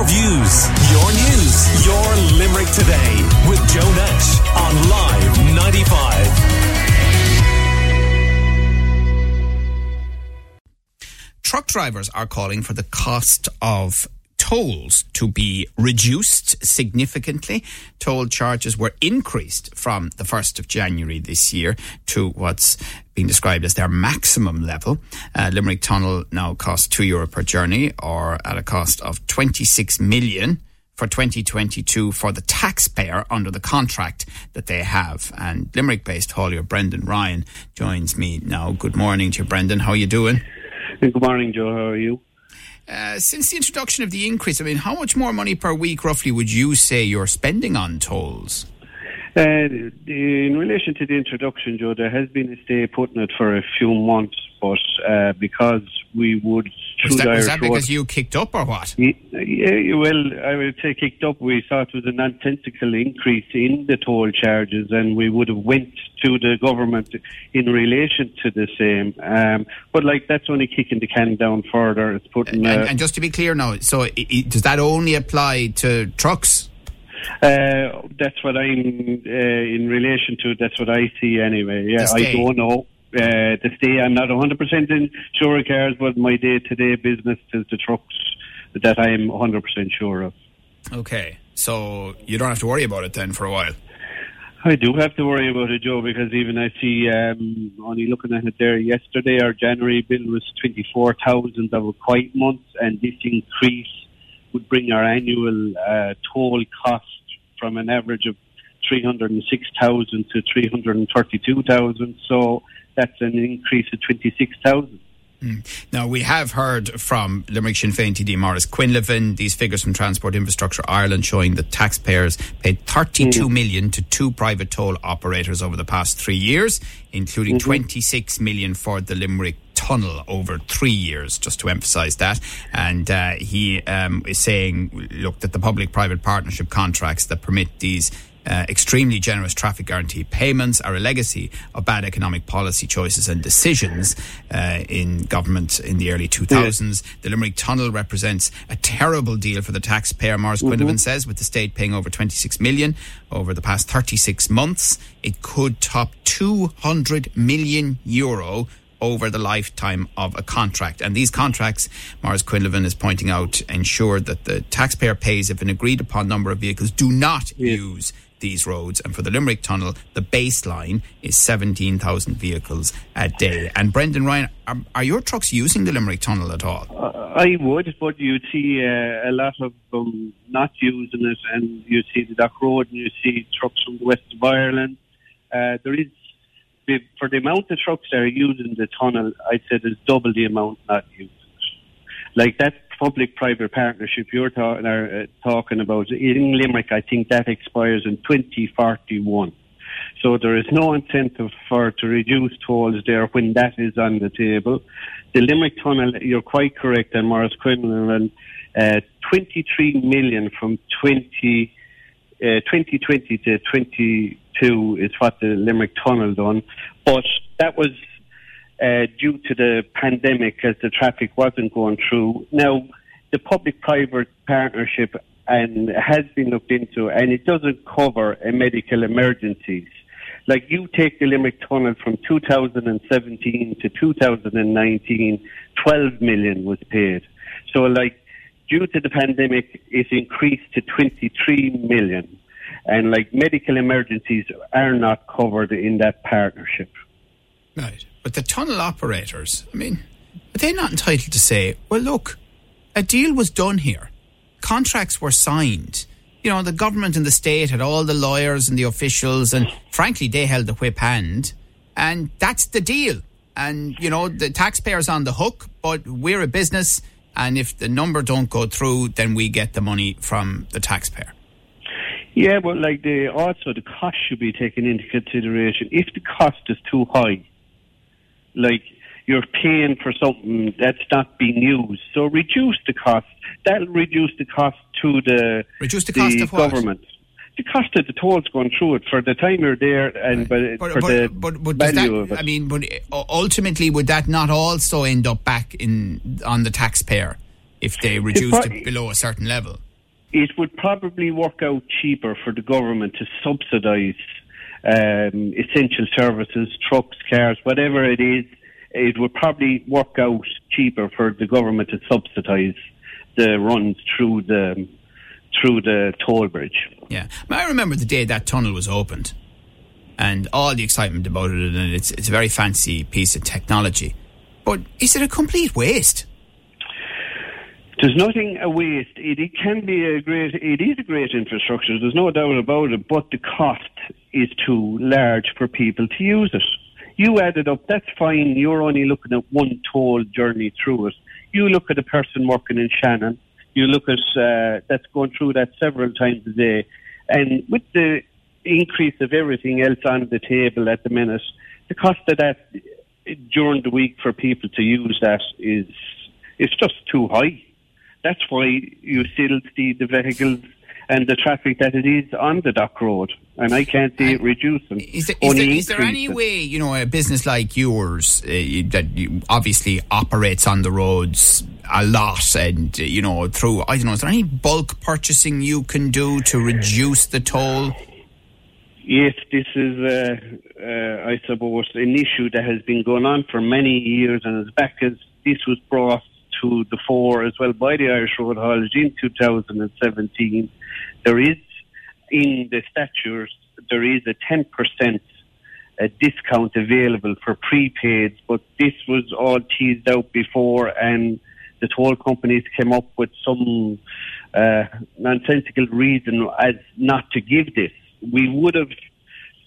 your views, your news, your Limerick today with Joe Nash on Live 95. Truck drivers are calling for the cost of tolls to be reduced significantly. Toll charges were increased from the 1st of January this year to what's being described as their maximum level. Uh, Limerick Tunnel now costs 2 euro per journey or at a cost of 26 million for 2022 for the taxpayer under the contract that they have. And Limerick based haulier Brendan Ryan joins me now. Good morning to you, Brendan. How are you doing? Good morning, Joe. How are you? Uh, since the introduction of the increase, I mean, how much more money per week, roughly, would you say you're spending on tolls? Uh, in relation to the introduction, Joe, there has been a stay putting it for a few months, but uh, because we would was that, was that because you kicked up or what? Yeah, well, I would say kicked up. We thought it was a nonsensical increase in the toll charges, and we would have went to the government in relation to the same. Um, but like that's only kicking the can down further. It's putting. And, uh, and just to be clear now, so it, it, does that only apply to trucks? Uh, that's what I'm uh, in relation to. That's what I see anyway. Yeah, I don't know. Uh, to stay, I'm not 100% in sure cars, but my day-to-day business is the trucks that I'm 100% sure of. Okay, so you don't have to worry about it then for a while. I do have to worry about it, Joe, because even I see, um, only looking at it there yesterday, our January bill was 24,000 of a quiet month, and this increase would bring our annual uh, toll cost from an average of 306,000 to 332,000. So that's an increase of 26,000. Mm. Now, we have heard from Limerick Sinn Féin TD Maurice Quinlivan these figures from Transport Infrastructure Ireland showing that taxpayers paid 32 mm. million to two private toll operators over the past three years, including mm-hmm. 26 million for the Limerick tunnel over three years, just to emphasise that. And uh, he um, is saying, look, that the public private partnership contracts that permit these uh, extremely generous traffic guarantee payments are a legacy of bad economic policy choices and decisions uh, in government in the early 2000s. Yeah. The Limerick Tunnel represents a terrible deal for the taxpayer, Maurice mm-hmm. Quinlivan says, with the state paying over 26 million over the past 36 months. It could top 200 million euro over the lifetime of a contract. And these contracts, Maurice Quinlivan is pointing out, ensure that the taxpayer pays if an agreed upon number of vehicles do not yeah. use these roads. And for the Limerick Tunnel, the baseline is 17,000 vehicles a day. And Brendan Ryan, are, are, your trucks using the Limerick Tunnel at all? Uh, I would, but you see uh, a lot of them not using it, and you see the Dock Road, and you see trucks from the west of Ireland. Uh, there is for the amount of trucks that are using the tunnel, I'd say there's double the amount not using. Like that public-private partnership you're talking, are, uh, talking about in Limerick, I think that expires in 2041. So there is no incentive for to reduce tolls there when that is on the table. The Limerick Tunnel, you're quite correct, and Maurice Quinlan, uh, 23 million from 20, uh, 2020 to 2022 is what the Limerick Tunnel done, but that was uh, due to the pandemic as the traffic wasn't going through. Now, the public-private partnership and has been looked into, and it doesn't cover a medical emergencies. Like you take the Limerick Tunnel from 2017 to 2019, 12 million was paid. So, like, due to the pandemic, it increased to 23 million. And, like, medical emergencies are not covered in that partnership. Right. But the tunnel operators, I mean, are they not entitled to say, well, look, a deal was done here, contracts were signed. You know, the government and the state had all the lawyers and the officials, and frankly, they held the whip hand, and that's the deal. And, you know, the taxpayer's on the hook, but we're a business, and if the number don't go through, then we get the money from the taxpayer. Yeah, but like the also the cost should be taken into consideration. If the cost is too high, like you're paying for something that's not being used. So reduce the cost. That'll reduce the cost to the reduce the cost of government. The cost of the tolls going through it for the time you're there and right. but, but, for but, the but, but value that, of it. I mean, but uh, ultimately, would that not also end up back in on the taxpayer if they reduced it below a certain level? It would probably work out cheaper for the government to subsidise um, essential services, trucks, cars, whatever it is. It would probably work out cheaper for the government to subsidise the runs through the through the toll bridge. Yeah, I remember the day that tunnel was opened, and all the excitement about it, and it's it's a very fancy piece of technology. But is it a complete waste? There's nothing a waste. It, it can be a great. It is a great infrastructure. There's no doubt about it. But the cost is too large for people to use it. You add it up. That's fine. You're only looking at one toll journey through it. You look at a person working in Shannon. You look at uh, that's going through that several times a day, and with the increase of everything else on the table at the minute, the cost of that during the week for people to use that is it's just too high. That's why you still see the vehicles and the traffic that it is on the dock road, and I can't see it reducing. Is there, is, there, is there any way, you know, a business like yours uh, that obviously operates on the roads a lot, and uh, you know, through I don't know, is there any bulk purchasing you can do to reduce the toll? Yes, this is, uh, uh, I suppose, an issue that has been going on for many years, and as back as this was brought to the fore as well by the Irish Road Haulage in 2017. There is, in the statutes, there is a 10% a discount available for prepaids, but this was all teased out before, and the toll companies came up with some uh, nonsensical reason as not to give this. We would have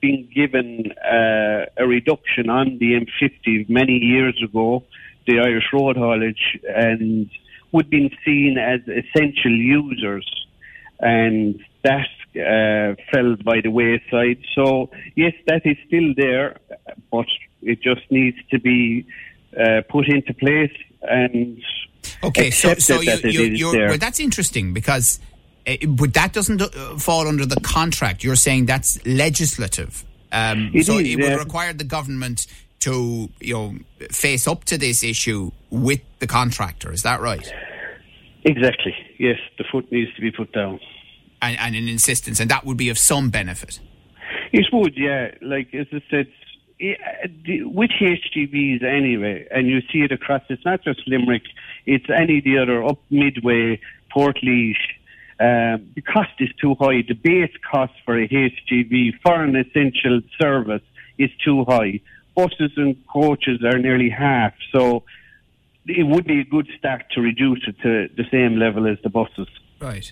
been given uh, a reduction on the M50 many years ago the Irish road haulage and would have been seen as essential users, and that uh, fell by the wayside. So yes, that is still there, but it just needs to be uh, put into place and okay. So, so you, you, you're, well, that's interesting because. Uh, but that doesn't uh, fall under the contract. You're saying that's legislative. Um, so is, it would require the government to you know face up to this issue with the contractor. Is that right? Exactly. Yes, the foot needs to be put down, and, and an insistence, and that would be of some benefit. It would, yeah. Like as I said, with HGVs anyway, and you see it across. It's not just Limerick; it's any of the other up Midway, Portlaoise. Um, the cost is too high. The base cost for a HGV for an essential service is too high buses and coaches are nearly half. So it would be a good start to reduce it to the same level as the buses. Right.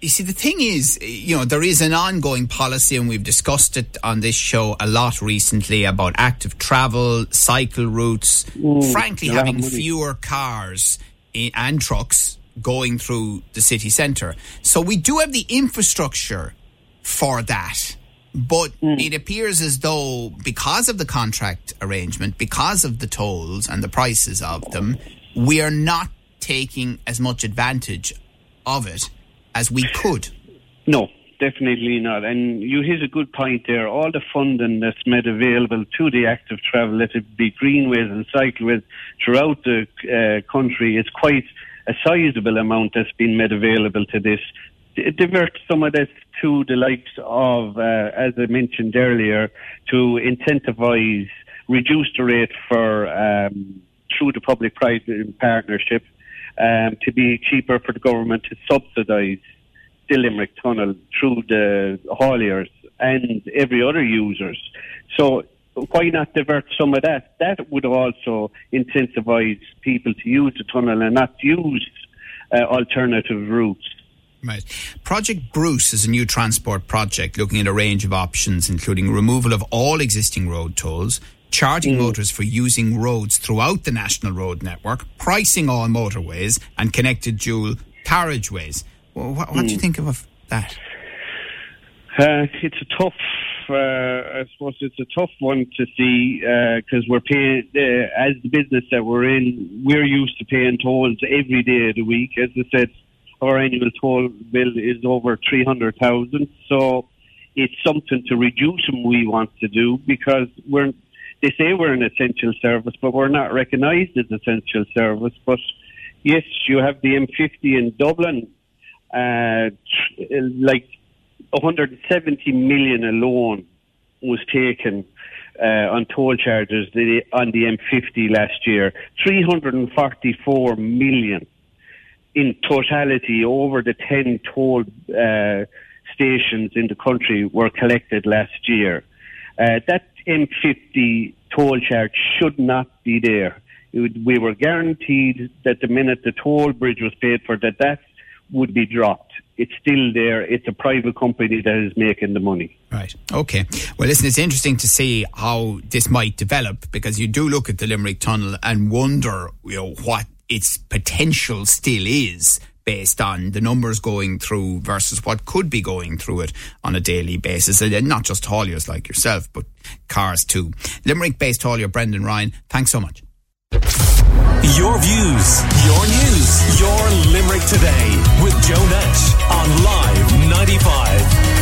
You see, the thing is, you know, there is an ongoing policy, and we've discussed it on this show a lot recently about active travel, cycle routes, mm, frankly, having fewer cars and trucks going through the city centre. So we do have the infrastructure for that. But mm. it appears as though, because of the contract arrangement, because of the tolls and the prices of them, we are not taking as much advantage of it as we could. No, definitely not. And you hit a good point there. All the funding that's made available to the active travel, let it be greenways and cycleways throughout the uh, country, it's quite a sizable amount that's been made available to this divert some of this to the likes of, uh, as I mentioned earlier, to incentivise, reduce the rate for um, through the public-private partnership um, to be cheaper for the government to subsidise the Limerick Tunnel through the hauliers and every other users. So why not divert some of that? That would also incentivise people to use the tunnel and not use uh, alternative routes. Right. Project Bruce is a new transport project looking at a range of options, including removal of all existing road tolls, charging mm. motors for using roads throughout the national road network, pricing all motorways, and connected dual carriageways. Well, what, what mm. do you mm. think of that? Uh, it's a tough, uh, I suppose it's a tough one to see because uh, we're paying, uh, as the business that we're in, we're used to paying tolls every day of the week. As I said, our annual toll bill is over 300,000. So it's something to reduce and we want to do because we're, they say we're an essential service, but we're not recognised as essential service. But yes, you have the M50 in Dublin uh, like 170 million alone was taken uh, on toll charges on the M50 last year. 344 million in totality over the 10 toll uh, stations in the country were collected last year. Uh, that M50 toll charge should not be there. Would, we were guaranteed that the minute the toll bridge was paid for, that that would be dropped. It's still there. It's a private company that is making the money. Right. Okay. Well, listen, it's interesting to see how this might develop because you do look at the Limerick Tunnel and wonder, you know, what its potential still is based on the numbers going through versus what could be going through it on a daily basis. And not just hauliers like yourself, but cars too. Limerick based haulier Brendan Ryan, thanks so much. Your views, your news, your Limerick today with Joe Nash on Live 95.